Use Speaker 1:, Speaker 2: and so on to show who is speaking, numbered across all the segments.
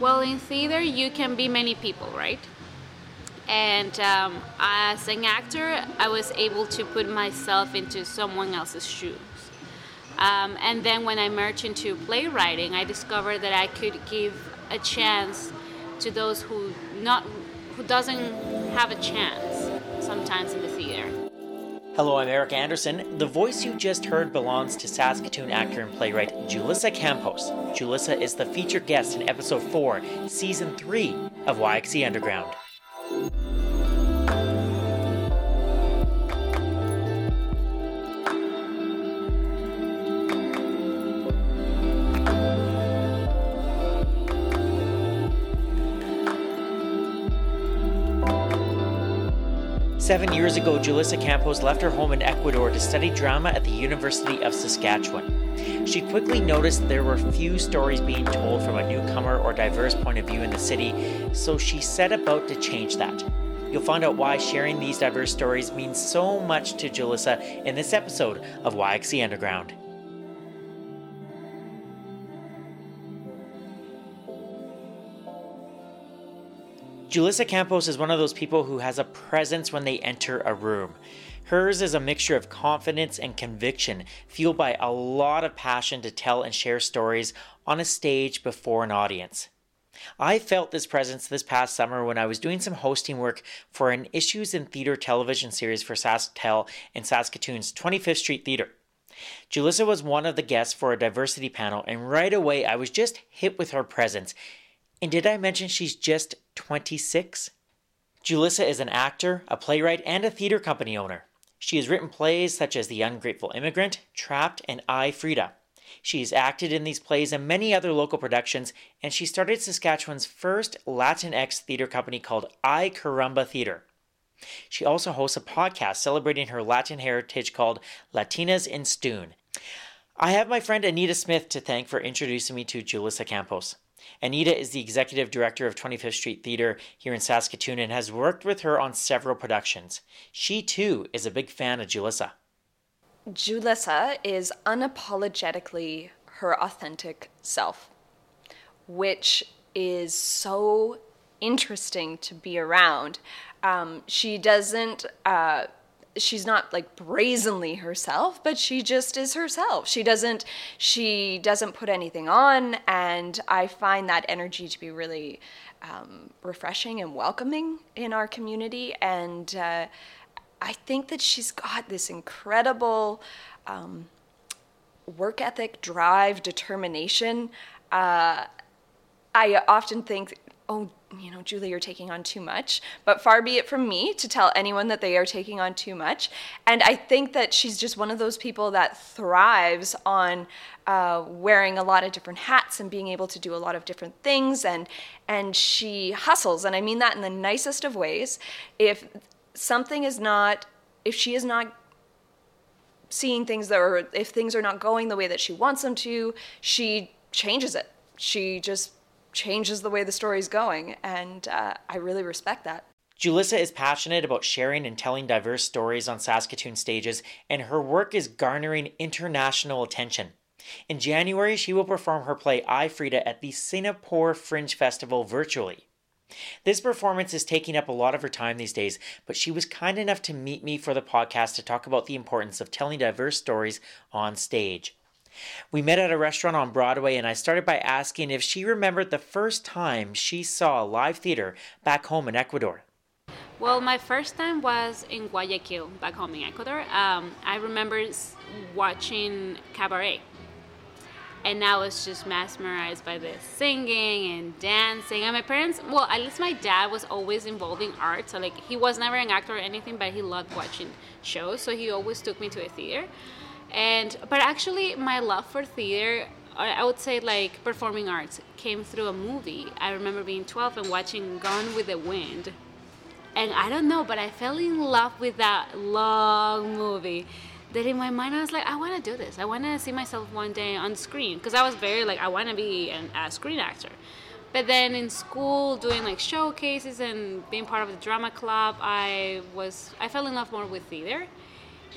Speaker 1: Well, in theater, you can be many people, right? And um, as an actor, I was able to put myself into someone else's shoes. Um, and then when I merged into playwriting, I discovered that I could give a chance to those who not who doesn't have a chance sometimes in the theater.
Speaker 2: Hello, I'm Eric Anderson. The voice you just heard belongs to Saskatoon actor and playwright Julissa Campos. Julissa is the featured guest in episode 4, season 3 of YXE Underground. Seven years ago, Julissa Campos left her home in Ecuador to study drama at the University of Saskatchewan. She quickly noticed there were few stories being told from a newcomer or diverse point of view in the city, so she set about to change that. You'll find out why sharing these diverse stories means so much to Julissa in this episode of YXE Underground. Julissa Campos is one of those people who has a presence when they enter a room. Hers is a mixture of confidence and conviction, fueled by a lot of passion to tell and share stories on a stage before an audience. I felt this presence this past summer when I was doing some hosting work for an Issues in Theatre television series for SaskTel in Saskatoon's 25th Street Theatre. Julissa was one of the guests for a diversity panel, and right away I was just hit with her presence and did I mention she's just 26? Julissa is an actor, a playwright, and a theater company owner. She has written plays such as The Ungrateful Immigrant, Trapped, and I, Frida. She has acted in these plays and many other local productions, and she started Saskatchewan's first Latinx theater company called Ay Caramba Theater. She also hosts a podcast celebrating her Latin heritage called Latinas in Stoon. I have my friend Anita Smith to thank for introducing me to Julissa Campos. Anita is the executive director of 25th Street Theatre here in Saskatoon and has worked with her on several productions. She too is a big fan of Julissa.
Speaker 3: Julissa is unapologetically her authentic self, which is so interesting to be around. Um, she doesn't. Uh, she's not like brazenly herself but she just is herself. She doesn't she doesn't put anything on and i find that energy to be really um, refreshing and welcoming in our community. And uh, i think that she's got this incredible um, work ethic drive determination. Uh, i often think oh you know, Julie, you're taking on too much. But far be it from me to tell anyone that they are taking on too much. And I think that she's just one of those people that thrives on uh, wearing a lot of different hats and being able to do a lot of different things. And and she hustles, and I mean that in the nicest of ways. If something is not, if she is not seeing things that are, if things are not going the way that she wants them to, she changes it. She just changes the way the story's going, and uh, I really respect that.
Speaker 2: Julissa is passionate about sharing and telling diverse stories on Saskatoon stages, and her work is garnering international attention. In January, she will perform her play I Frida at the Singapore Fringe Festival virtually. This performance is taking up a lot of her time these days, but she was kind enough to meet me for the podcast to talk about the importance of telling diverse stories on stage. We met at a restaurant on Broadway, and I started by asking if she remembered the first time she saw live theater back home in Ecuador.
Speaker 1: Well, my first time was in Guayaquil, back home in Ecuador. Um, I remember watching Cabaret. And I was just mesmerized by the singing and dancing. And my parents, well, at least my dad was always involved in art. So, like, he was never an actor or anything, but he loved watching shows. So, he always took me to a theater and but actually my love for theater I would say like performing arts came through a movie. I remember being 12 and watching Gone with the Wind. And I don't know, but I fell in love with that long movie. That in my mind I was like, I want to do this. I want to see myself one day on screen because I was very like I want to be an, a screen actor. But then in school, doing like showcases and being part of the drama club, I was I fell in love more with theater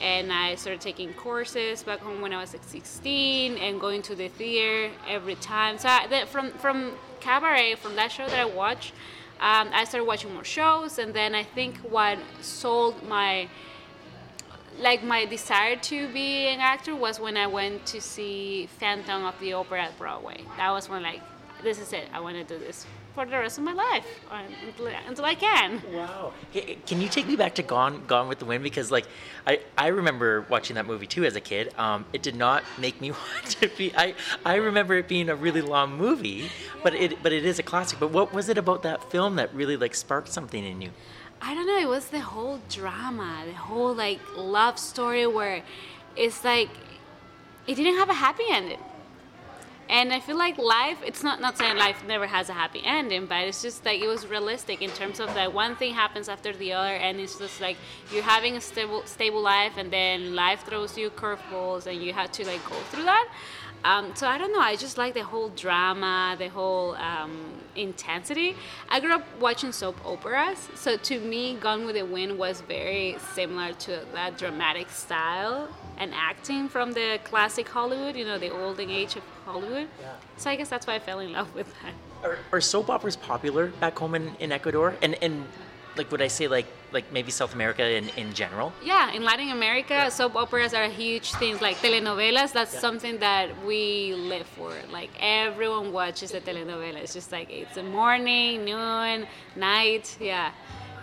Speaker 1: and I started taking courses back home when I was like 16 and going to the theater every time. So I, that, from from Cabaret, from that show that I watched, um, I started watching more shows, and then I think what sold my like my desire to be an actor was when I went to see Phantom of the Opera at Broadway. That was when like this is it. I want to do this for the rest of my life until, until I can.
Speaker 2: Wow. Can you take me back to Gone Gone with the Wind because like I, I remember watching that movie too as a kid. Um, it did not make me want to be I I remember it being a really long movie, but it but it is a classic. But what was it about that film that really like sparked something in you?
Speaker 1: I don't know. It was the whole drama, the whole like love story where it's like it didn't have a happy ending. And I feel like life, it's not, not saying life never has a happy ending, but it's just like it was realistic in terms of that one thing happens after the other, and it's just like you're having a stable, stable life, and then life throws you curveballs, and you have to like go through that. Um, so I don't know. I just like the whole drama, the whole um, intensity. I grew up watching soap operas, so to me, Gone with the Wind was very similar to that dramatic style and acting from the classic Hollywood. You know, the olden age of Hollywood.
Speaker 2: Yeah.
Speaker 1: So I guess that's why I fell in love with that.
Speaker 2: Are, are soap operas popular back home in, in Ecuador? And and like would I say like like maybe South America in, in general?
Speaker 1: Yeah, in Latin America, soap operas are huge things like telenovelas. That's
Speaker 2: Yeah.
Speaker 1: something that we live for. Like everyone watches a telenovela. It's just like it's a morning, noon, night. Yeah,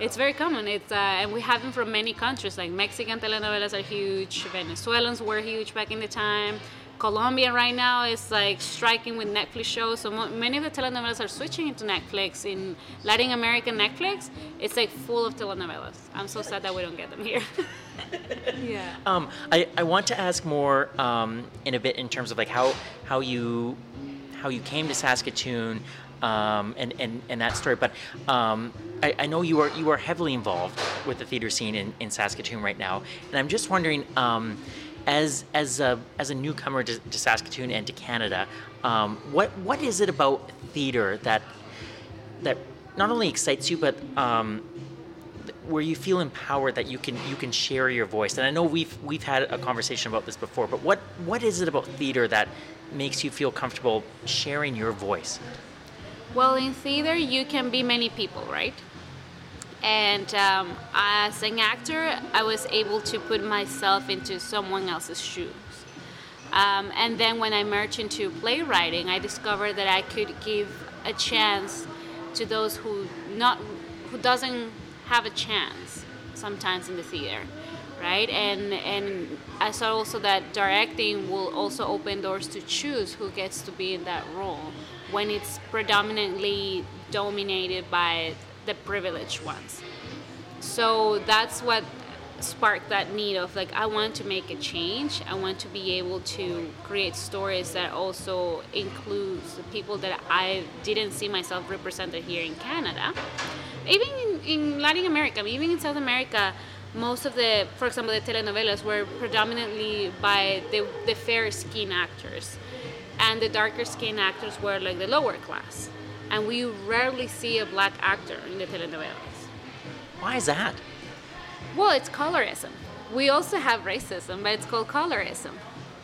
Speaker 1: it's very common. It's uh, and we have them from many countries. Like Mexican telenovelas are huge. Venezuelans were huge back in the time. Colombia right now is like striking with Netflix shows. So mo- many of the telenovelas are switching into Netflix. In Latin American Netflix, it's like full of telenovelas. I'm so sad that we don't get them here. yeah.
Speaker 2: Um, I, I want to ask more um, in a bit in terms of like how how you how you came to Saskatoon um, and, and, and that story. But um, I, I know you are you are heavily involved with the theater scene in, in Saskatoon right now, and I'm just wondering. Um, as, as, a, as a newcomer to, to Saskatoon and to Canada, um, what, what is it about theater that, that not only excites you, but um, where you feel empowered that you can you can share your voice. And I know we've we've had a conversation about this before, but what what is it about theater that makes you feel comfortable sharing your voice?
Speaker 1: Well, in theater, you can be many people, right? And um, as an actor, I was able to put myself into someone else's shoes. Um, and then when I merged into playwriting, I discovered that I could give a chance to those who not who doesn't have a chance sometimes in the theater, right? And and I saw also that directing will also open doors to choose who gets to be in that role when it's predominantly dominated by the privileged ones. So that's what sparked that need of like I want to make a change. I want to be able to create stories that also includes the people that I didn't see myself represented here in Canada. Even in, in Latin America, even in South America, most of the, for example, the telenovelas were predominantly by the, the fair skin actors, and the darker skin actors were like the lower class. And we rarely see a black actor in the telenovelas.
Speaker 2: Why is that?
Speaker 1: Well, it's colorism. We also have racism, but it's called colorism.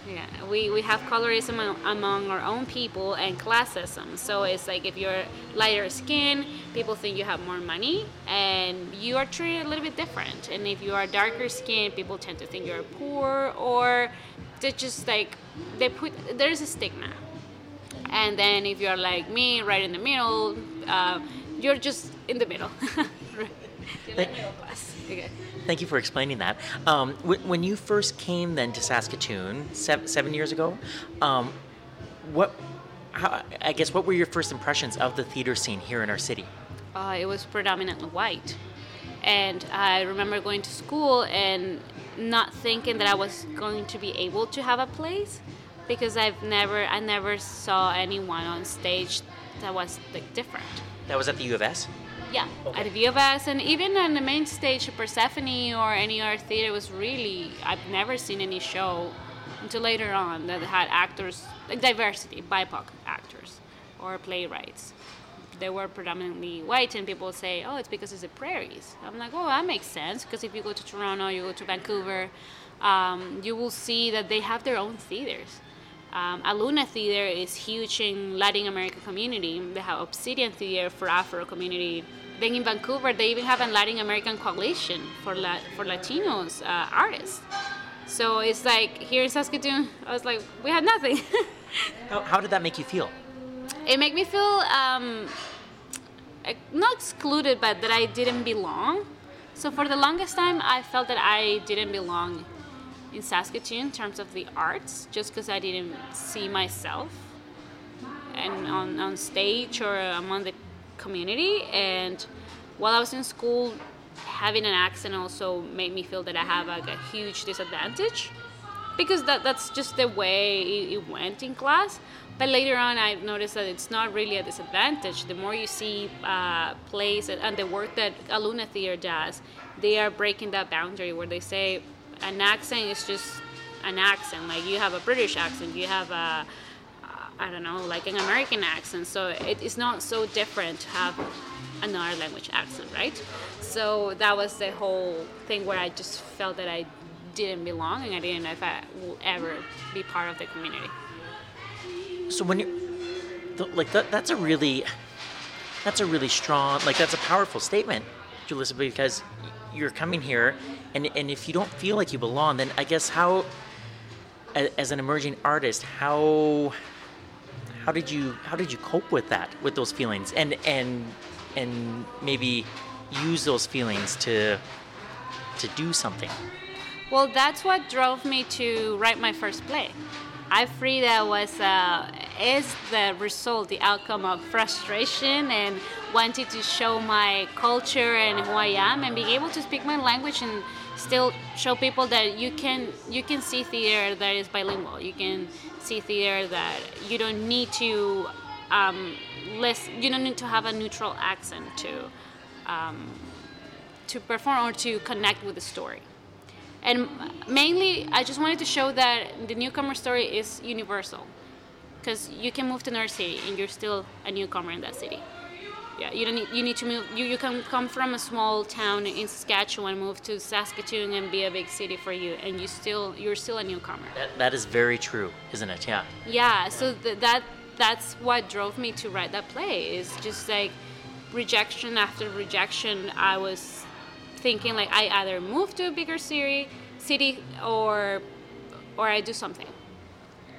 Speaker 1: Yeah, we, we have colorism among our own people and classism. So it's like if you're lighter skin, people think you have more money and you are treated a little bit different. And if you are darker skin, people tend to think you're poor or they just like, they put, there's a stigma. And then if you're like me, right in the middle, uh, you're just in the middle. Right. You're like middle class. Okay.
Speaker 2: Thank you for explaining that. Um, wh- when you first came then to Saskatoon seven, seven years ago, um, what? How, I guess what were your first impressions of the theater scene here in our city?
Speaker 1: uh, it was predominantly white. And I remember going to school and not thinking that I was going to be able to have a place because I've never, I never saw anyone on stage that was like different.
Speaker 2: That was at the U of S.
Speaker 1: Yeah,
Speaker 2: Okay.
Speaker 1: at the U of S, and even on the main stage of Persephone or any other theater was really, I've never seen any show until later on that had actors, like diversity, BIPOC actors or playwrights. They were predominantly white, and people say, oh, it's because it's the prairies. I'm like, oh, that makes sense, because if you go to Toronto, you go to Vancouver, um, you will see that they have their own theaters. Um, Aluna Theater is huge in Latin American community. They have Obsidian Theater for Afro community. Then in Vancouver, they even have a Latin American coalition for La- for Latinos uh, artists. So it's like here in Saskatoon, I was like, we had nothing.
Speaker 2: How, how did that make you feel?
Speaker 1: it made me feel um, not excluded, but that I didn't belong. So for the longest time, I felt that I didn't belong in Saskatoon in terms of the arts, just because I didn't see myself and on, on stage or among the community. And while I was in school, having an accent also made me feel that I have like a huge disadvantage because that, that's just the way it, it went in class. But later on, I noticed that it's not really a disadvantage. The more you see uh, plays and the work that Aluna Theater does, they are breaking that boundary where they say an accent is just an accent. Like you have a British accent, you have a I don't know, like an American accent. So it is not so different to have another language accent, right? So that was the whole thing where I just felt that I didn't belong and I didn't know if I will ever be part of the community.
Speaker 2: So when you like that, that's a really that's a really strong like that's a powerful statement, Julissa, because you're coming here and and if you don't feel like you belong, then I guess how as an emerging artist, how how did you how did you cope with that with those feelings and and and maybe use those feelings to to do something
Speaker 1: Well, that's what drove me to write my first play. I Frida was uh, is the result, the outcome of frustration and wanting to show my culture and who I am, and being able to speak my language and still show people that you can you can see theater that is bilingual. You can see theater that you don't need to um, listen. You don't need to have a neutral accent to um, to perform or to connect with the story. And mainly, I just wanted to show that the newcomer story is universal. Because you can move to another city and you're still a newcomer in that city. Yeah, you don't need, you need to move. You, you can come from a small town in Saskatchewan, move to Saskatoon, and be a big city for you, and you still you're still a newcomer.
Speaker 2: that, that is very true isn't it yeah
Speaker 1: Yeah, so th- that that's what drove me to write that play. Is just like rejection after rejection. I was thinking like I either move to a bigger city, city, or or I do something,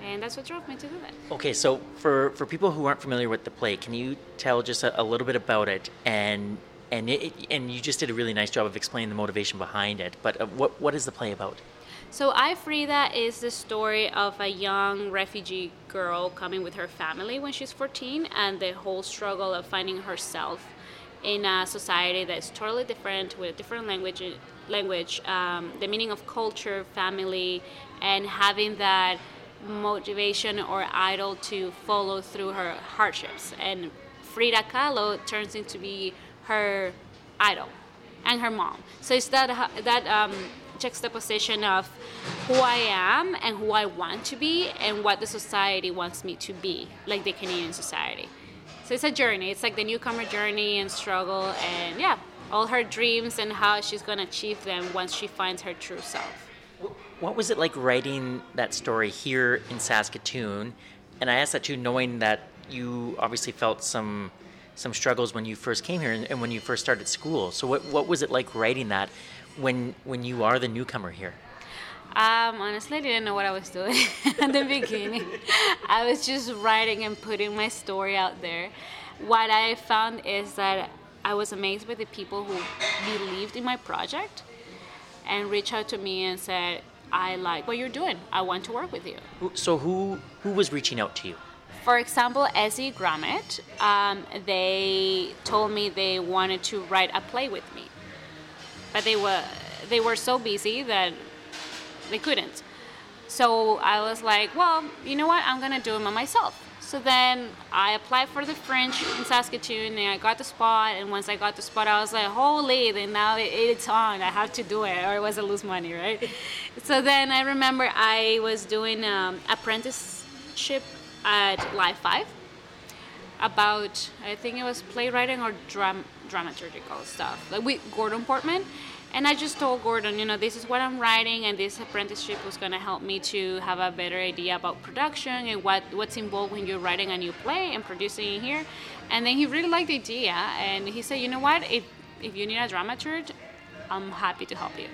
Speaker 1: and that's what drove me to do that.
Speaker 2: okay so for for people who aren't familiar with the play can you tell just a, a little bit about it and and it, and you just did a really nice job of explaining the motivation behind it but uh, what what is the play about
Speaker 1: So I Frida is the story of a young refugee girl coming with her family when she's 14 and the whole struggle of finding herself in a society that's totally different with a different language language um, the meaning of culture family and having that motivation or idol to follow through her hardships and Frida Kahlo turns into be her idol and her mom. So it's that that um, juxtaposition of who I am and who I want to be and what the society wants me to be, like the Canadian society. So it's a journey. It's like the newcomer journey and struggle, and yeah, all her dreams and how she's gonna achieve them once she finds her true self.
Speaker 2: What was it like writing that story here in Saskatoon? And I asked that too, knowing that you obviously felt some some struggles when you first came here and, and when you first started school. So what what was it like writing that when when you are the newcomer here?
Speaker 1: Um, honestly, I didn't know what I was doing at the beginning. I was just writing and putting my story out there. What I found is that I was amazed by the people who believed in my project and reached out to me and said, I like what you're doing. I want to work with you.
Speaker 2: So who who was reaching out to you?
Speaker 1: For example, Ezzy Grommet, um, they told me they wanted to write a play with me, but they were they were so busy that they couldn't. So I was like, well, you know what? I'm gonna do it by myself. So then I applied for the Fringe in Saskatoon, and I got the spot. And once I got the spot, I was like, holy! Then now it's on. I have to do it, or it was a lose money, right? so then I remember I was doing um, apprenticeship at Live Five, about I think it was playwriting or dram- dramaturgical stuff, like with Gordon Portman. And I just told Gordon, you know, this is what I'm writing, and this apprenticeship was going to help me to have a better idea about production and what, what's involved when you're writing a new play and producing it here. And then he really liked the idea, and he said, you know what, if, if you need a dramaturg, I'm happy to help you.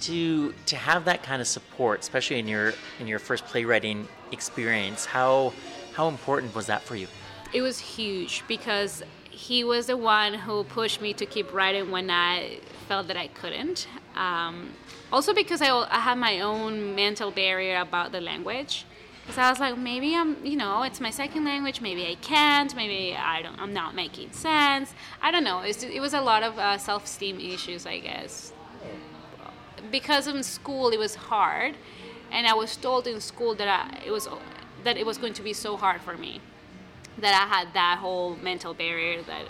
Speaker 2: To to have that kind of support, especially in your in your first playwriting experience, how how important was that for you?
Speaker 1: It was huge because he was the one who pushed me to keep writing when I felt that I couldn't. Um, also because I, I had my own mental barrier about the language. Because I was like, maybe I'm, you know, it's my second language. Maybe I can't. Maybe I don't. I'm not making sense. I don't know. It's, it was a lot of uh, self-esteem issues, I guess. Because in school it was hard, and I was told in school that I, it was that it was going to be so hard for me, that I had that whole mental barrier that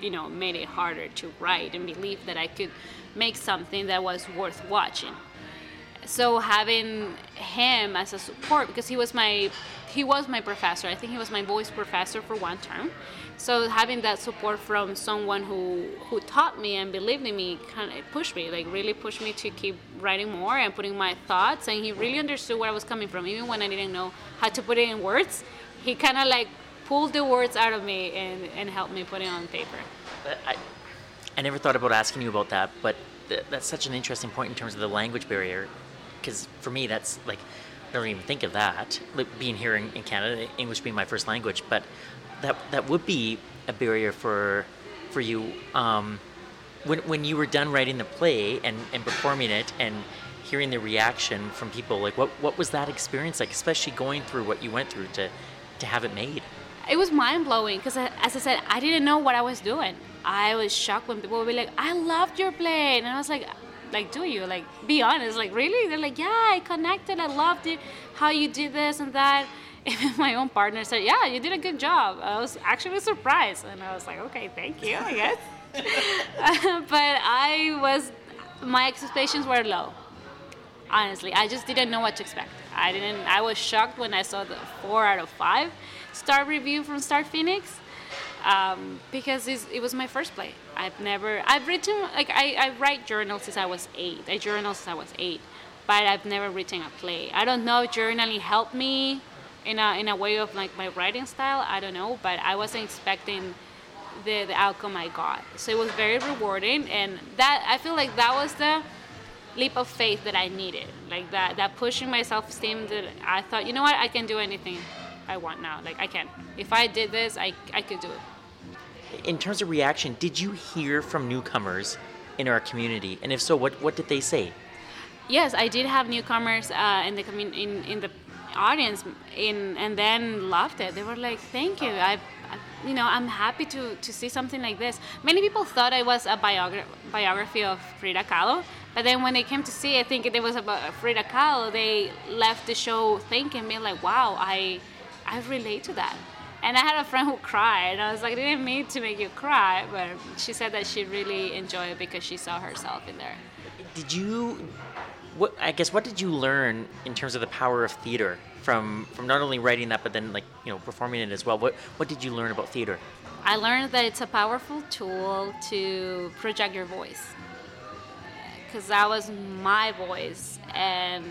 Speaker 1: you know made it harder to write and believe that I could make something that was worth watching. So having him as a support because he was my he was my professor. I think he was my voice professor for one term. So having that support from someone who who taught me and believed in me kind of pushed me, like really pushed me to keep writing more and putting my thoughts. And he really understood where I was coming from, even when I didn't know how to put it in words. He kind of like pulled the words out of me and, and helped me put it on paper.
Speaker 2: I, I never thought about asking you about that, but th- that's such an interesting point in terms of the language barrier. Because for me, that's like, I don't even think of that. Like being here in, in Canada, English being my first language, but that that would be a barrier for for you. Um, when when you were done writing the play and, and performing it and hearing the reaction from people, like what what was that experience like, especially going through what you went through to to have it made?
Speaker 1: It was mind blowing because, uh, as I said, I didn't know what I was doing. I was shocked when people would be like, "I loved your play," and I was like, "Like, do you? Like, be honest. Like, really?" They're like, "Yeah, I connected. I loved it. How you did this and that." Even my own partner said, "Yeah, you did a good job." I was actually surprised, and I was like, "Okay, thank you, I guess." but I was, my expectations were low. Honestly, I just didn't know what to expect. I didn't. I was shocked when I saw the four out of five star review from Star Phoenix um, because it was my first play. I've never, I've written, like, I, I write journals since I was eight. I journal since I was eight, but I've never written a play. I don't know if journaling helped me in a, in a way of like my writing style. I don't know, but I wasn't expecting the, the outcome I got. So it was very rewarding, and that I feel like that was the leap of faith that I needed. Like that, that pushing my self esteem that I thought, you know what, I can do anything I want now. Like I can. If I did this, I I could do it.
Speaker 2: In terms of reaction, did you hear from newcomers in our community? And if so, what what did they say?
Speaker 1: Yes, I did have newcomers uh, in the commun- in in the audience in and then loved it. They were like, "Thank you. I, I you know, I'm happy to to see something like this." Many people thought I was a biogra- biography of Frida Kahlo, but then when they came to see, I think it was about Frida Kahlo. They left the show thinking, me like, "Wow, I." I relate to that. And I had a friend who cried, and I was like, I didn't mean to make you cry, but she said that she really enjoyed it because she saw herself in there.
Speaker 2: Did you, what I guess, what did you learn in terms of the power of theater from from not only writing that, but then like you know performing it as well? What what did you learn about theater?
Speaker 1: I learned that it's a powerful tool to project your voice, because that was my voice, and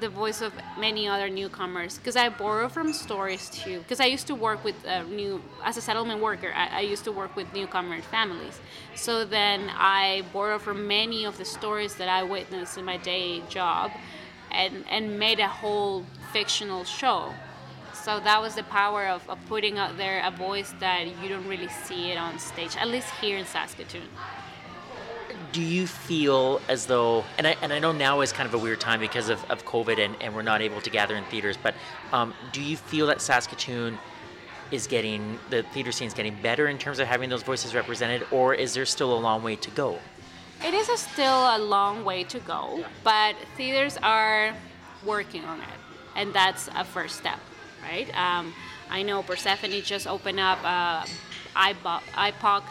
Speaker 1: the voice of many other newcomers because I borrow from stories too. Because I used to work with uh, new as a settlement worker. I, I, used to work with newcomer families. So then I borrow from many of the stories that I witnessed in my day job, and and made a whole fictional show. So that was the power of, of putting out there a voice that you don't really see it on stage, at least here in Saskatoon
Speaker 2: do you feel as though and I, and I know now is kind of a weird time because of, of covid and, and we're not able to gather in theaters but um, do you feel that saskatoon is getting the theater scene is getting better in terms of having those voices represented or is there still a long way to go?
Speaker 1: It is a still a long way to go but theaters are working on it and that's a first step right? Um, i know persephone just opened up uh, ipoc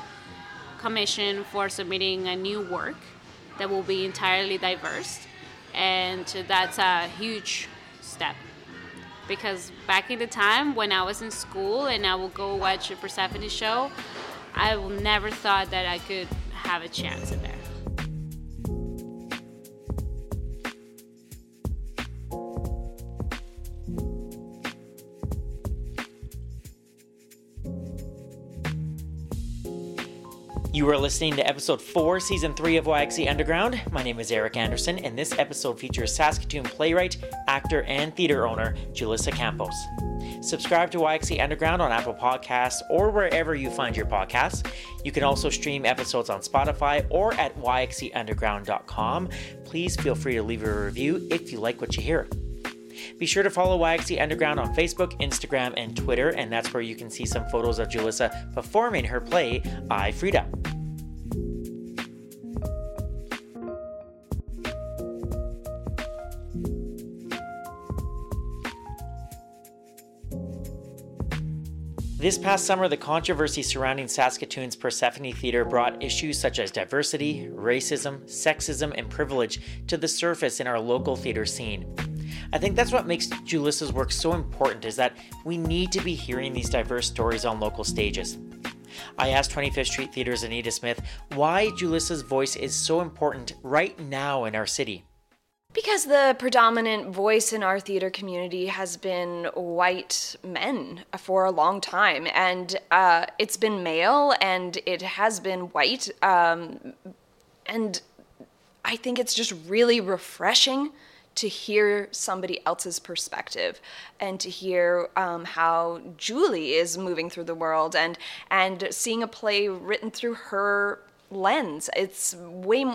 Speaker 1: commission for submitting a new work that will be entirely diverse, and that's a huge step. because back in the time when I was in school and I would go watch a Persephone show, I never thought that I could have a chance in there.
Speaker 2: You are listening to episode 4, season 3 of YXE Underground. My name is Eric Anderson, and this episode features Saskatoon playwright, actor, and theater owner Julissa Campos. Subscribe to YXE Underground on Apple Podcasts or wherever you find your podcasts. You can also stream episodes on Spotify or at yxeunderground.com. Please feel free to leave a review if you like what you hear. Be sure to follow YXE Underground on Facebook, Instagram, and Twitter, and that's where you can see some photos of Julissa performing her play, I Frida. This past summer, the controversy surrounding Saskatoon's Persephone Theatre brought issues such as diversity, racism, sexism, and privilege to the surface in our local theatre scene. I think that's what makes Julissa's work so important is that we need to be hearing these diverse stories on local stages. I asked 25th Street Theater's Anita Smith why Julissa's voice is so important right now in our city.
Speaker 3: Because the predominant voice in our theater community has been white men for a long time, and uh, it's been male and it has been white. Um, and I think it's just really refreshing to hear somebody else's perspective and to hear um, how Julie is moving through the world and and seeing a play written through her lens. It's way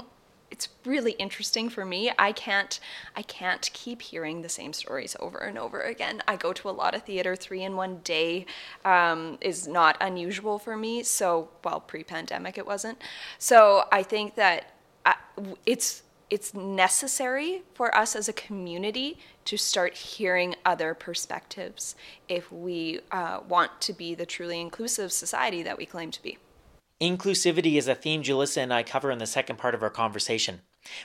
Speaker 3: it's really interesting for me. I can't I can't keep hearing the same stories over and over again. I go to a lot of theater. Three in one day um, is not unusual for me. So, well, pre-pandemic it wasn't. So I think that I, uh, it's it's necessary for us as a community to start hearing other perspectives if we uh, want to be the truly inclusive society that we claim to be.
Speaker 2: Inclusivity is a theme Julissa and I cover in the second part of our conversation.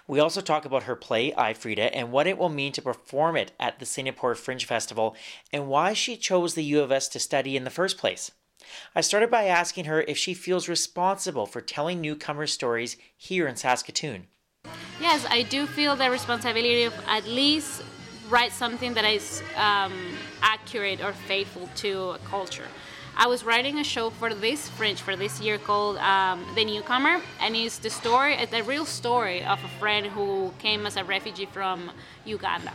Speaker 2: We also talk about her play, I Frida, and what it will mean to perform it at the Singapore Fringe Festival, and why she chose the U of S to study in the first place. I started by asking her if she feels responsible for telling newcomer stories here in Saskatoon.
Speaker 1: Yes, I do feel the responsibility of at least write something that is um, accurate or faithful to a culture. I was writing a show for this Fringe for this year called um, The Newcomer, and it's the story, it's the real story of a friend who came as a refugee from Uganda,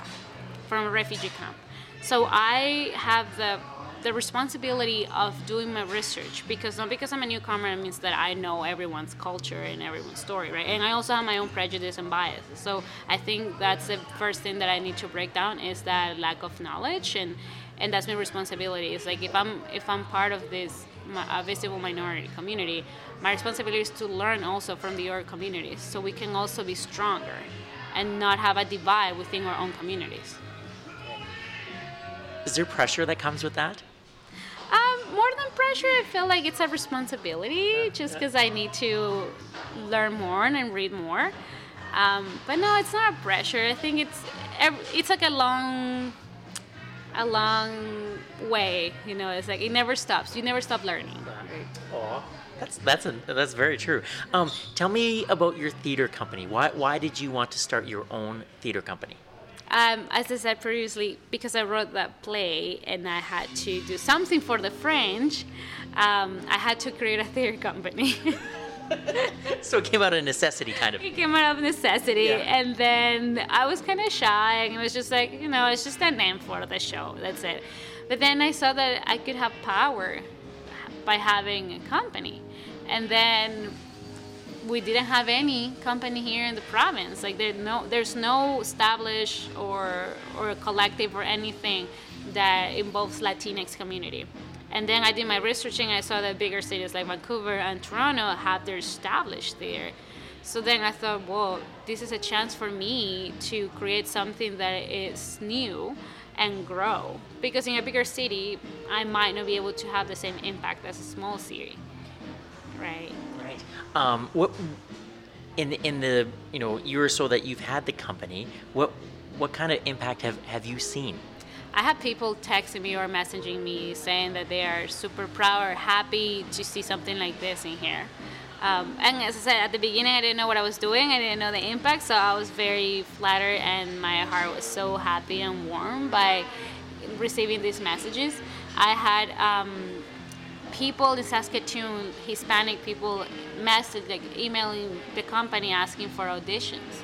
Speaker 1: from a refugee camp. So I have the the responsibility of doing my research because not because I'm a newcomer it means that I know everyone's culture and everyone's story, right? And I also have my own prejudice and bias. So I think that's the first thing that I need to break down is that lack of knowledge and and that's my responsibility. It's like if I'm if I'm part of this a visible minority community, my responsibility is to learn also from the other communities so we can also be stronger and not have a divide within our own communities.
Speaker 2: Is there pressure that comes with that?
Speaker 1: More than pressure, I feel like it's a responsibility just because I need to learn more and read more. Um, but no, it's not a pressure. I think it's it's like a long, a long way. You know, it's like it never stops. You never stop learning.
Speaker 2: Right? That's that's a, that's very true. Um, tell me about your theater company. Why why did you want to start your own theater company?
Speaker 1: Um, as I said previously, because I wrote that play and I had to do something for the Fringe, um, I had to create a theater company.
Speaker 2: so it came out of necessity, kind of.
Speaker 1: It came out of necessity, yeah. and then I was kind of shy, and it was just like, you know, it's just a name for the show. That's it. But then I saw that I could have power by having a company, and then we didn't have any company here in the province. Like there no, there's no established or or collective or anything that involves Latinx community. And then I did my researching. I saw that bigger cities like Vancouver and Toronto have their established there. So then I thought, well, this is a chance for me to create something that is new and grow. Because in a bigger city, I might not be able to have the same impact as a small city, right?
Speaker 2: Um, what in in the you know year or so that you've had the company, what what kind of impact have have you seen?
Speaker 1: I have people texting me or messaging me saying that they are super proud or happy to see something like this in here. Um, and as I said at the beginning, I didn't know what I was doing. I didn't know the impact, so I was very flattered, and my heart was so happy and warm by receiving these messages. I had um, people in Saskatoon, Hispanic people, message like emailing the company asking for auditions.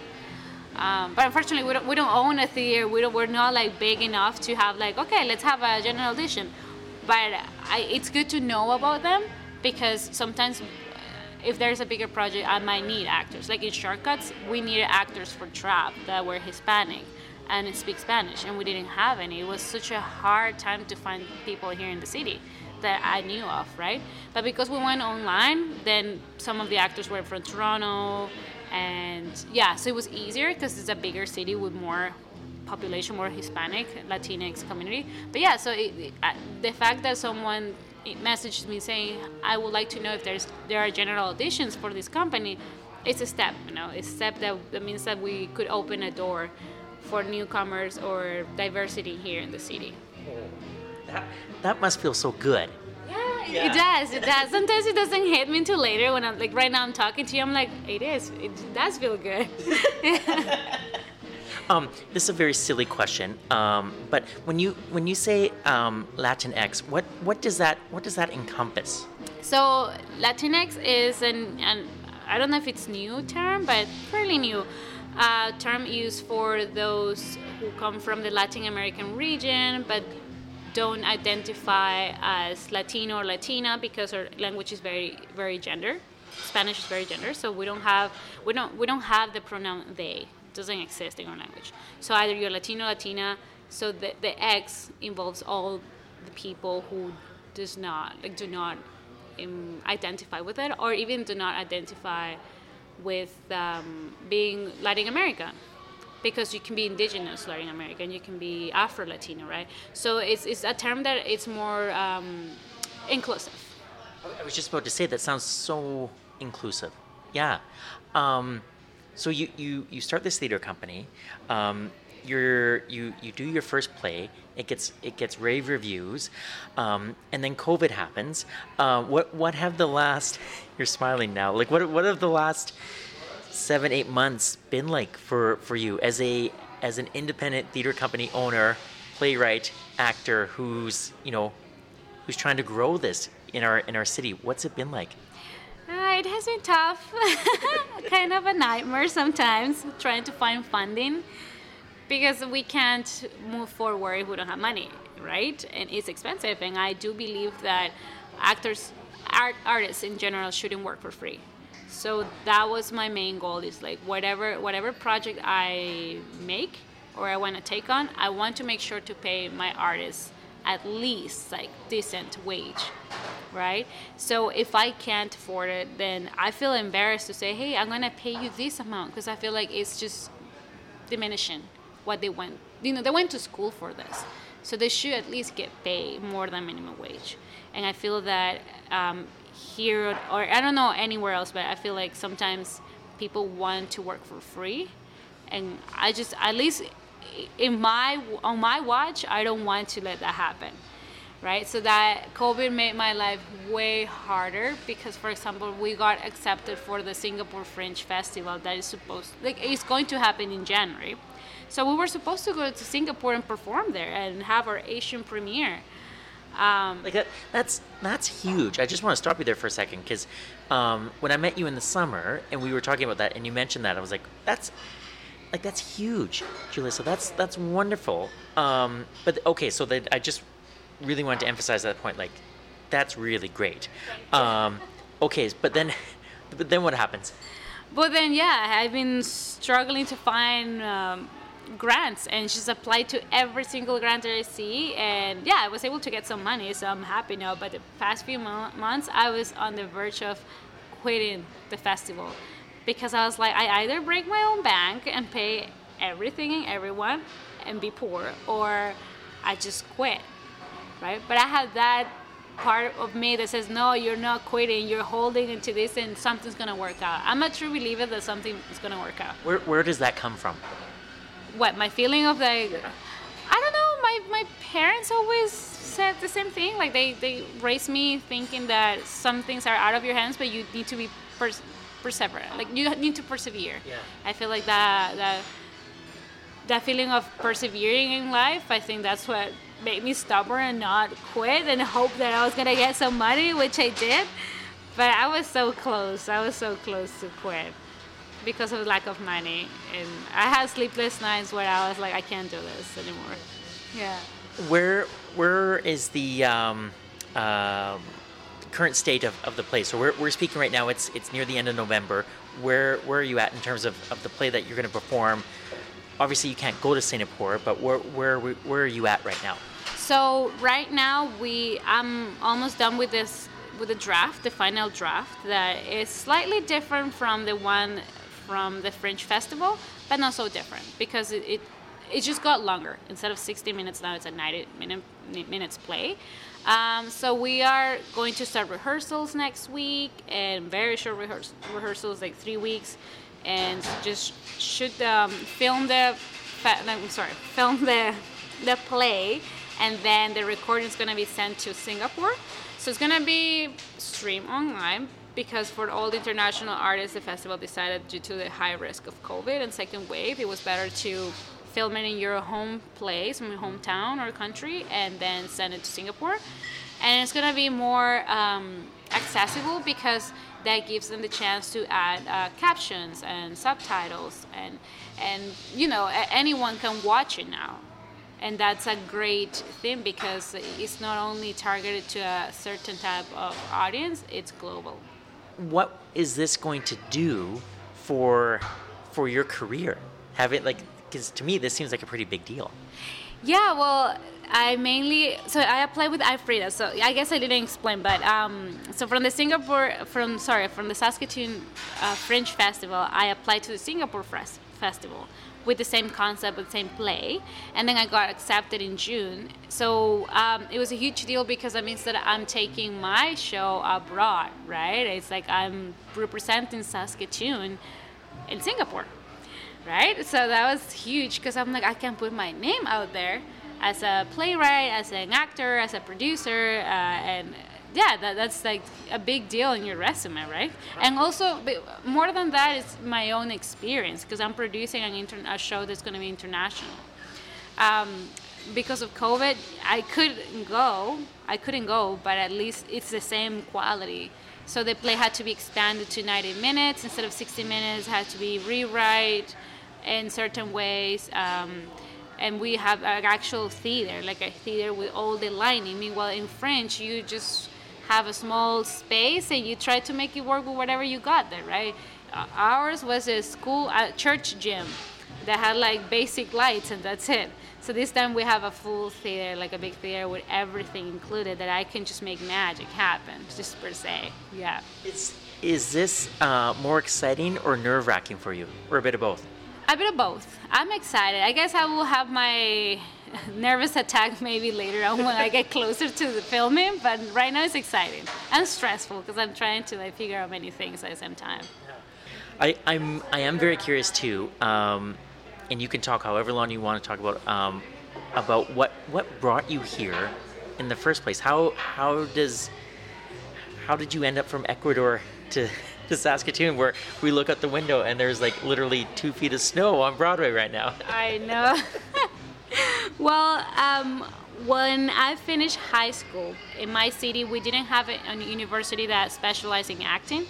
Speaker 1: Um, but unfortunately, we don't, we don't own a theater. We don't, we're not like big enough to have like okay, let's have a general audition. But I, it's good to know about them because sometimes if there's a bigger project, I might need actors. Like in Shortcuts, we needed actors for Trap that were Hispanic and speak Spanish, and we didn't have any. It was such a hard time to find people here in the city that I knew of, right? But because we went online, then some of the actors were from Toronto, and yeah, so it was easier because it's a bigger city with more population, more Hispanic, Latinx community. But yeah, so it, it, the fact that someone messaged me saying, "I would like to know if there's there are general auditions for this company," it's a step, you know, it's a step that, that means that we could open a door for newcomers or diversity here in the city.
Speaker 2: That, that must feel so good.
Speaker 1: Yeah, yeah, it does. It does. Sometimes it doesn't hit me until later when I'm like right now I'm talking to you. I'm like, it is. It does feel good.
Speaker 2: um, this is a very silly question, um, but when you when you say um, Latinx, what what does that what does that encompass?
Speaker 1: So Latinx is an, an I don't know if it's new term, but fairly new uh, term used for those who come from the Latin American region but don't identify as Latino or Latina because our language is very very gender. Spanish is very gender, so we don't have we don't we don't have the pronoun they. It doesn't exist in our language. So either you're Latino, or Latina. So the the X involves all the people who does not like do not um, identify with it, or even do not identify with um, being Latin American because you can be indigenous Latin American, you can be Afro Latino, right? So it's, it's a term that it's more um, inclusive.
Speaker 2: I was just about to say that sounds so inclusive. Yeah. Um, so you, you, you start this theater company. Um, you're, you, you do your first play. It gets it gets rave reviews, um, and then COVID happens. Uh, what what have the last? You're smiling now. Like what what have the last seven eight months been like for for you as a as an independent theater company owner, playwright, actor who's you know who's trying to grow this in our in our city? What's it been like?
Speaker 1: Uh, it has been tough, kind of a nightmare sometimes trying to find funding because we can't move forward if we don't have money, right? And it's expensive. And I do believe that actors, art, artists in general, shouldn't work for free. So that was my main goal. Is like whatever whatever project I make or I want to take on, I want to make sure to pay my artists at least like decent wage right so if i can't afford it then i feel embarrassed to say hey i'm to pay you this amount because i feel like it's just diminishing what they went you know they went to school for this so they should at least get paid more than minimum wage and i feel that um, here or i don't know anywhere else but i feel like sometimes people want to work for free. And i just at least in my on my watch i don't want to let that happen right? So that covid made my life way harder because for example we got accepted for the singapore fringe festival that is supposed like it's going to happen in january. So we were supposed to go to Singapore and perform there and have our Asian premiere. Um,
Speaker 2: like that, that's that's huge. I just want to stop you there for a second because um, when I met you in the summer and we were talking about that and you mentioned that, I was like, that's like that's huge, Julia. So that's that's wonderful. Um, but okay, so that I just really wanted to emphasize that point. Like, that's really great. Um, okay, but then, but then what happens?
Speaker 1: But then, yeah, I've been struggling to find um, grants and she's applied to every single grant that I see and yeah I was able to get some money so I'm happy now but the past few mo- months I was on the verge of quitting the festival because I was like I either break my own bank and pay everything and everyone and be poor or I just quit right? But I have that part of me that says no you're not quitting you're holding into this and something's gonna work out. I'm a true believer that something is gonna work out.
Speaker 2: Where, where does that come from
Speaker 1: what my feeling of like yeah. I don't know my my parents always said the same thing. Like they they raised me thinking that some things are out of your hands, but you need to be pers- perseverant. Like you need to persevere.
Speaker 2: Yeah.
Speaker 1: I feel like that that that feeling of persevering in life. I think that's what made me stubborn and not quit and hope that I was gonna get some money, which I did. But I was so close. I was so close to quit because of lack of money, and I had sleepless nights where I was like, I can't do this anymore. Yeah.
Speaker 2: Where where is the um, um, current state of, of the play? So we're, we're speaking right now. It's it's near the end of November. Where where are you at in terms of, of the play that you're going to perform? Obviously, you can't go to Singapore, but where where where are you at right now?
Speaker 1: So right now we I'm almost done with this with the draft, the final draft that is slightly different from the one from the Fringe Festival, but not so different because it, it it just got longer. Instead of 60 minutes now, it's a 90 minute, minutes play. Um, so we are going to start rehearsals next week and very short rehears- rehearsals, like three weeks, and just shoot um, film the I'm sorry, film the the play, and then the recording is going to be sent to Singapore. So it's to be streamed online because for all the international artists, the festival decided due to the high risk of COVID and second wave, it was better to film it in your home place, in your hometown or country, and then send it to Singapore. And it's gonna be more um, accessible because that gives them the chance to add uh, captions and subtitles, and and you know anyone can watch it now. And that's a great thing because it's not only targeted to a certain type of audience; it's global.
Speaker 2: What is this going to do for for your career? Have it like because to me this seems like a pretty big deal.
Speaker 1: Yeah, well, I mainly so I applied with iFrida. So I guess I didn't explain, but um, so from the Singapore, from sorry, from the Saskatoon uh, Fringe Festival, I applied to the Singapore Fres- Festival with the same concept, with the same play, and then I got accepted in June. So um, it was a huge deal because that means that I'm taking my show abroad, right? It's like I'm representing Saskatoon in Singapore right? So that was huge because I'm like, I can put my name out there as a playwright, as an actor, as a producer, uh, and yeah, that, that's like a big deal in your resume, right? And also, more than that, it's my own experience because I'm producing an inter- a show that's going to be international. Um, because of COVID, I couldn't go. I couldn't go, but at least it's the same quality. So the play had to be expanded to 90 minutes instead of 60 minutes. Had to be rewrite in certain ways. Um, and we have an actual theater, like a theater with all the lighting. Meanwhile, in Fringe, you just have a small space and you try to make it work with whatever you got there, right? Uh, ours was a school, a church gym that had like basic lights and that's it. So this time we have a full theater, like a big theater with everything included that I can just make magic happen, just per se. Yeah.
Speaker 2: Is is this uh, more exciting or nerve wracking for you, or a bit of both?
Speaker 1: A bit of both. I'm excited. I guess I will have my nervous attack maybe later on when I get closer to the filming, but right now it's exciting and stressful because I'm trying to like figure out many things at the same time.
Speaker 2: I, I'm I am very curious too, um, and you can talk however long you want to talk about um, about what what brought you here in the first place. How how does how did you end up from Ecuador to to Saskatoon, where we look out the window and there's like literally two feet of snow on Broadway right now?
Speaker 1: I know. well, um, when I finished high school in my city, we didn't have a, university that specialized in acting.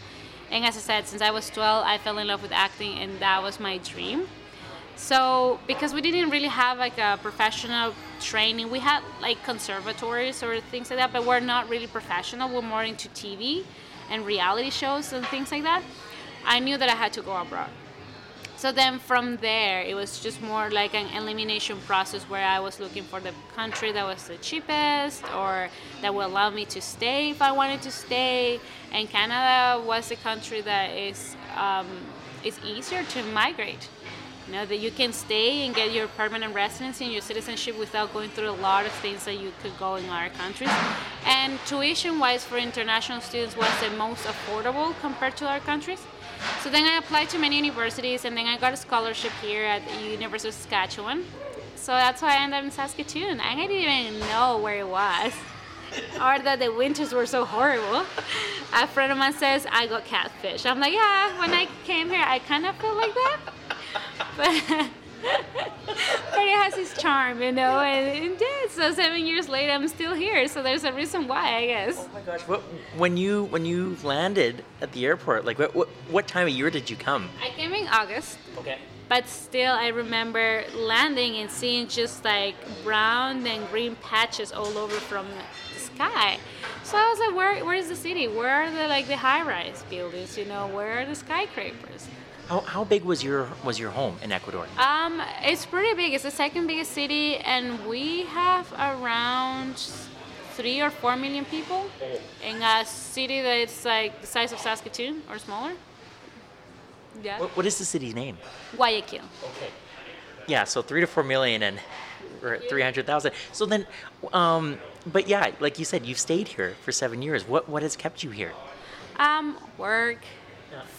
Speaker 1: And as I said, since I was 12, I fell in love with acting, and that was my dream. So, because we didn't really have like a professional training, we had like conservatories or things like that, but we're not really professional. We're more into TV and reality shows and things like that. I knew that I had to go abroad. So then from there, it was just more like an elimination process where I was looking for the country that was the cheapest or that would allow me to stay if I wanted to stay. And Canada was a country that is um, is easier to migrate. You know that you can stay and get your permanent residency and your citizenship without going through a lot of things that you could go in other countries. And tuition-wise, for international students, was the most affordable compared to other countries. So then I applied to many universities, and then I got a scholarship here at the University of Saskatchewan, So that's why I ended up in Saskatoon. I didn't even know where it was. or that the winters were so horrible. A friend of mine says I got catfish. I'm like, yeah, when I came here, I kind of felt like that. But but it has its charm, you know, and it did. So seven years later, I'm still here. So there's a reason why, I guess.
Speaker 2: Oh my gosh! What, when you when you landed at the airport, like what, what what time of year did you come?
Speaker 1: I came in August.
Speaker 2: Okay.
Speaker 1: But still, I remember landing and seeing just like brown and green patches all over from the sky. So I was like, where, where is the city? Where are the like the high-rise buildings? You know, where are the skyscrapers?
Speaker 2: How, how big was your was your home in Ecuador?
Speaker 1: Um, it's pretty big. It's the second biggest city, and we have around three or four million people in a city that's like the size of Saskatoon or smaller. Yeah.
Speaker 2: What, what is the city's name?
Speaker 1: Guayaquil.
Speaker 2: Okay. Yeah, so three to four million and we're at three hundred thousand. So then, um, but yeah, like you said, you've stayed here for seven years. What what has kept you here?
Speaker 1: Um, work,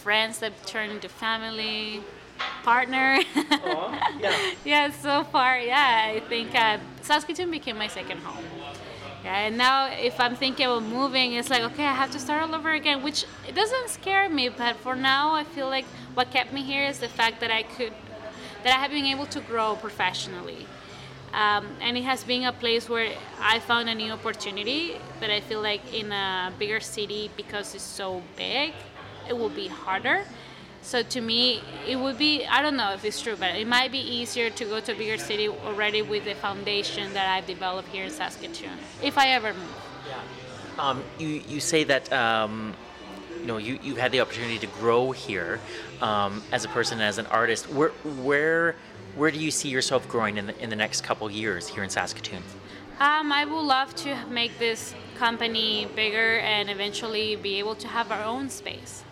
Speaker 1: friends that turn into family, partner.
Speaker 2: yeah.
Speaker 1: yeah, so far, yeah, I think uh, Saskatoon became my second home. Yeah, and now if I'm thinking of moving, it's like, okay, I have to start all over again, which it doesn't scare me, but for now, I feel like what kept me here is the fact that I could, that I have been able to grow professionally. Um, and it has been a place where I found a new opportunity that I feel like in a bigger city, because it's so big, it will be harder. So to me, it would be, I don't know if it's true, but it might be easier to go to a bigger city already with the foundation that I've developed here in Saskatoon, if I ever move.
Speaker 2: Um, you you say that um, you know you you had the opportunity to grow here um, as a person as an artist. Where where where do you see yourself growing in the in the next couple years here in Saskatoon?
Speaker 1: Um, I would love to make this company bigger and eventually be able to have our own space.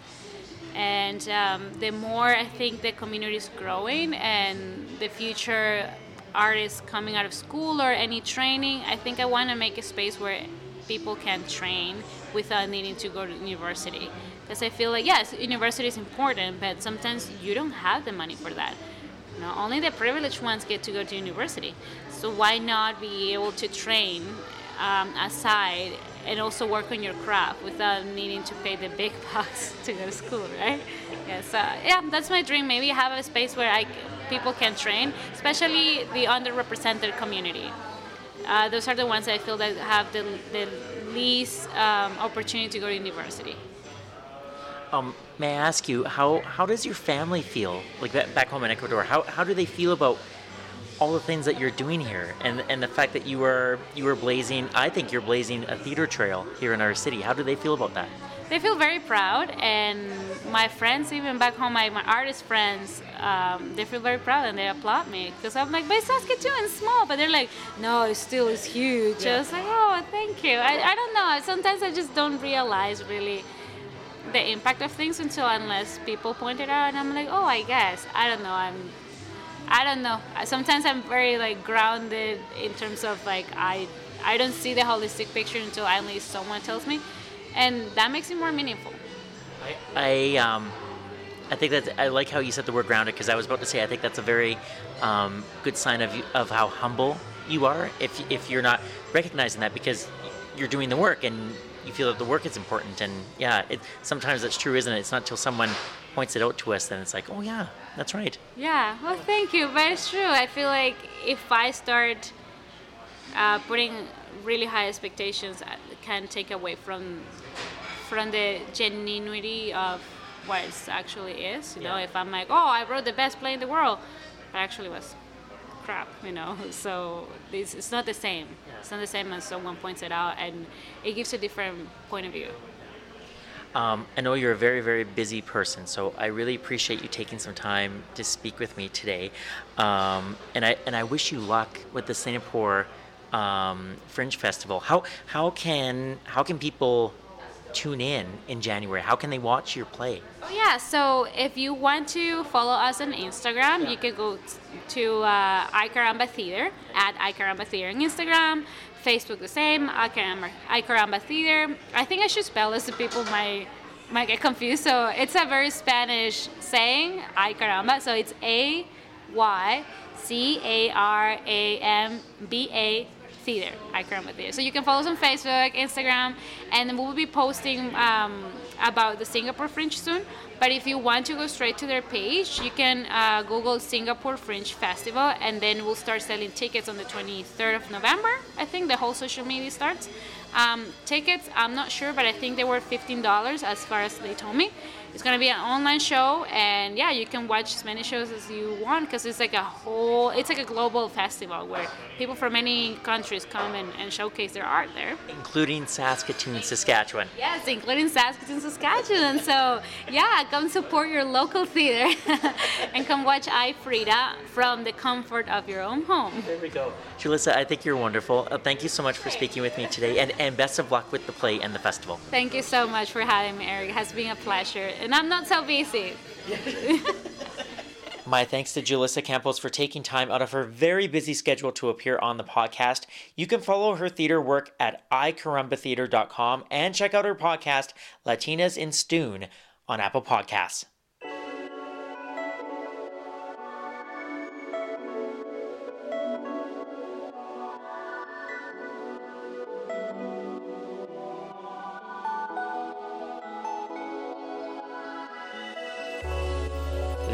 Speaker 1: And um, the more I think the community is growing and the future artists coming out of school or any training, I think I want to make a space where people can train without needing to go to university. Because I feel like, yes, university is important, but sometimes you don't have the money for that. You know, only the privileged ones get to go to university. So why not be able to train um, aside and also work on your craft without needing to pay the big bucks to go to school, right? Yeah, so yeah, that's my dream. Maybe have a space where I, people can train, especially the underrepresented community. Uh, those are the ones I feel that have the, the least um, opportunity to go to university.
Speaker 2: Um, may I ask you how how does your family feel like back home in Ecuador? How how do they feel about all the things that you're doing here and and the fact that you are you are blazing I think you're blazing a theater trail here in our city. How do they feel about that?
Speaker 1: They feel very proud, and my friends, even back home, my, my artist friends, um, they feel very proud and they applaud me because I'm like, but Saskatoon is small, but they're like, no, it still is huge.
Speaker 2: Yeah.
Speaker 1: I was like, oh, thank you. I, I don't know. Sometimes I just don't realize really the impact of things until unless people point it out, and I'm like, oh, I guess. I don't know. I'm I don't know. Sometimes I'm very like grounded in terms of like I I don't see the holistic picture until only someone tells me, and that makes it more meaningful.
Speaker 2: I um, I think that I like how you said the word grounded because I was about to say I think that's a very um, good sign of of how humble you are if if you're not recognizing that because you're doing the work and you feel that the work is important and yeah it sometimes that's true isn't it it's not until someone points it out to us then it's like oh yeah that's right
Speaker 1: Yeah, well, thank you. But it's true. I feel like if I start uh, putting really high expectations, it can take away from from the genuinity of what it actually is. You know, if I'm like, oh, I wrote the best play in the world, but actually was crap. You know, so this it's not the same. It's not the same as someone points it out, and it gives a different point of view.
Speaker 2: Um, I know you're a very, very busy person, so I really appreciate you taking some time to speak with me today. Um, and I and I wish you luck with the Singapore um, Fringe Festival. How how can how can people tune in in January? How can they watch your play?
Speaker 1: Oh yeah, so if you want to follow us on Instagram, you can go t- to uh, Ay Caramba Theater at Ay Caramba Theater on Instagram, Facebook the same, Ay Caramba, iCaramba Theater. I think I should spell this so people might might get confused. So it's a very Spanish saying, Ay Caramba. So it's A Y C A R A M B A Theater, I Theater. So you can follow us on Facebook, Instagram, and we'll be posting um, about the Singapore Fringe soon. But if you want to go straight to their page, you can uh, Google Singapore Fringe Festival, and then we'll start selling tickets on the 23rd of November. I think the whole social media starts. Um, tickets, I'm not sure, but I think they were $15 as far as they told me. It's gonna be an online show, and yeah, you can watch as many shows as you want because it's like a whole, it's like a global festival where people from many countries come and, and showcase their art there.
Speaker 2: Including Saskatoon, Saskatchewan.
Speaker 1: Yes, including Saskatoon, Saskatchewan. So yeah, come support your local theater and come watch I Frida from the comfort of your own home.
Speaker 2: There we go. Julissa, I think you're wonderful. Uh, thank you so much for speaking with me today, and, and best of luck with the play and the festival.
Speaker 1: Thank you so much for having me, Eric. It has been a pleasure. And I'm not so busy.
Speaker 2: My thanks to Julissa Campos for taking time out of her very busy schedule to appear on the podcast. You can follow her theater work at aycarambatheater.com and check out her podcast, Latinas in Stoon, on Apple Podcasts.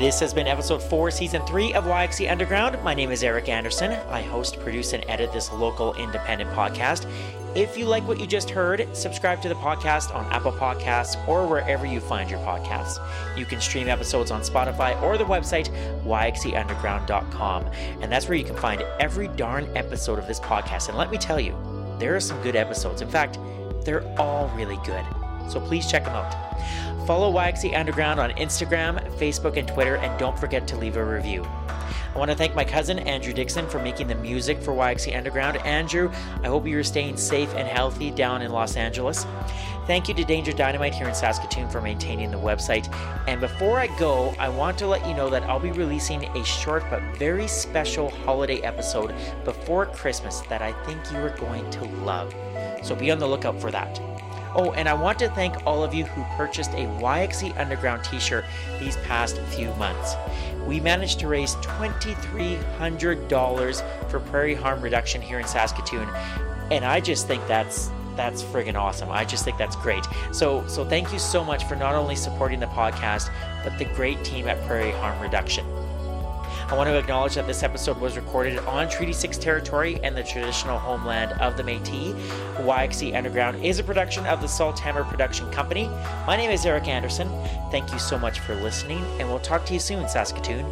Speaker 2: This has been episode 4, season 3 of YXE Underground. My name is Eric Anderson. I host, produce, and edit this local independent podcast. If you like what you just heard, subscribe to the podcast on Apple Podcasts or wherever you find your podcasts. You can stream episodes on Spotify or the website yxeunderground.com. And that's where you can find every darn episode of this podcast. And let me tell you, there are some good episodes. In fact, they're all really good. So please check them out. Follow YXE Underground on Instagram, Facebook, and Twitter, and don't forget to leave a review. I want to thank my cousin Andrew Dixon for making the music for YXE Underground. Andrew, I hope you're staying safe and healthy down in Los Angeles. Thank you to Danger Dynamite here in Saskatoon for maintaining the website. And before I go, I want to let you know that I'll be releasing a short but very special holiday episode before Christmas that I think you are going to love. So be on the lookout for that. Oh, and I want to thank all of you who purchased a YXE Underground t shirt these past few months. We managed to raise $2,300 for prairie harm reduction here in Saskatoon, and I just think that's that's friggin' awesome. I just think that's great. So so thank you so much for not only supporting the podcast, but the great team at Prairie Harm Reduction. I want to acknowledge that this episode was recorded on Treaty 6 territory and the traditional homeland of the Metis. YXE Underground is a production of the Salthammer Production Company. My name is Eric Anderson. Thank you so much for listening, and we'll talk to you soon, Saskatoon.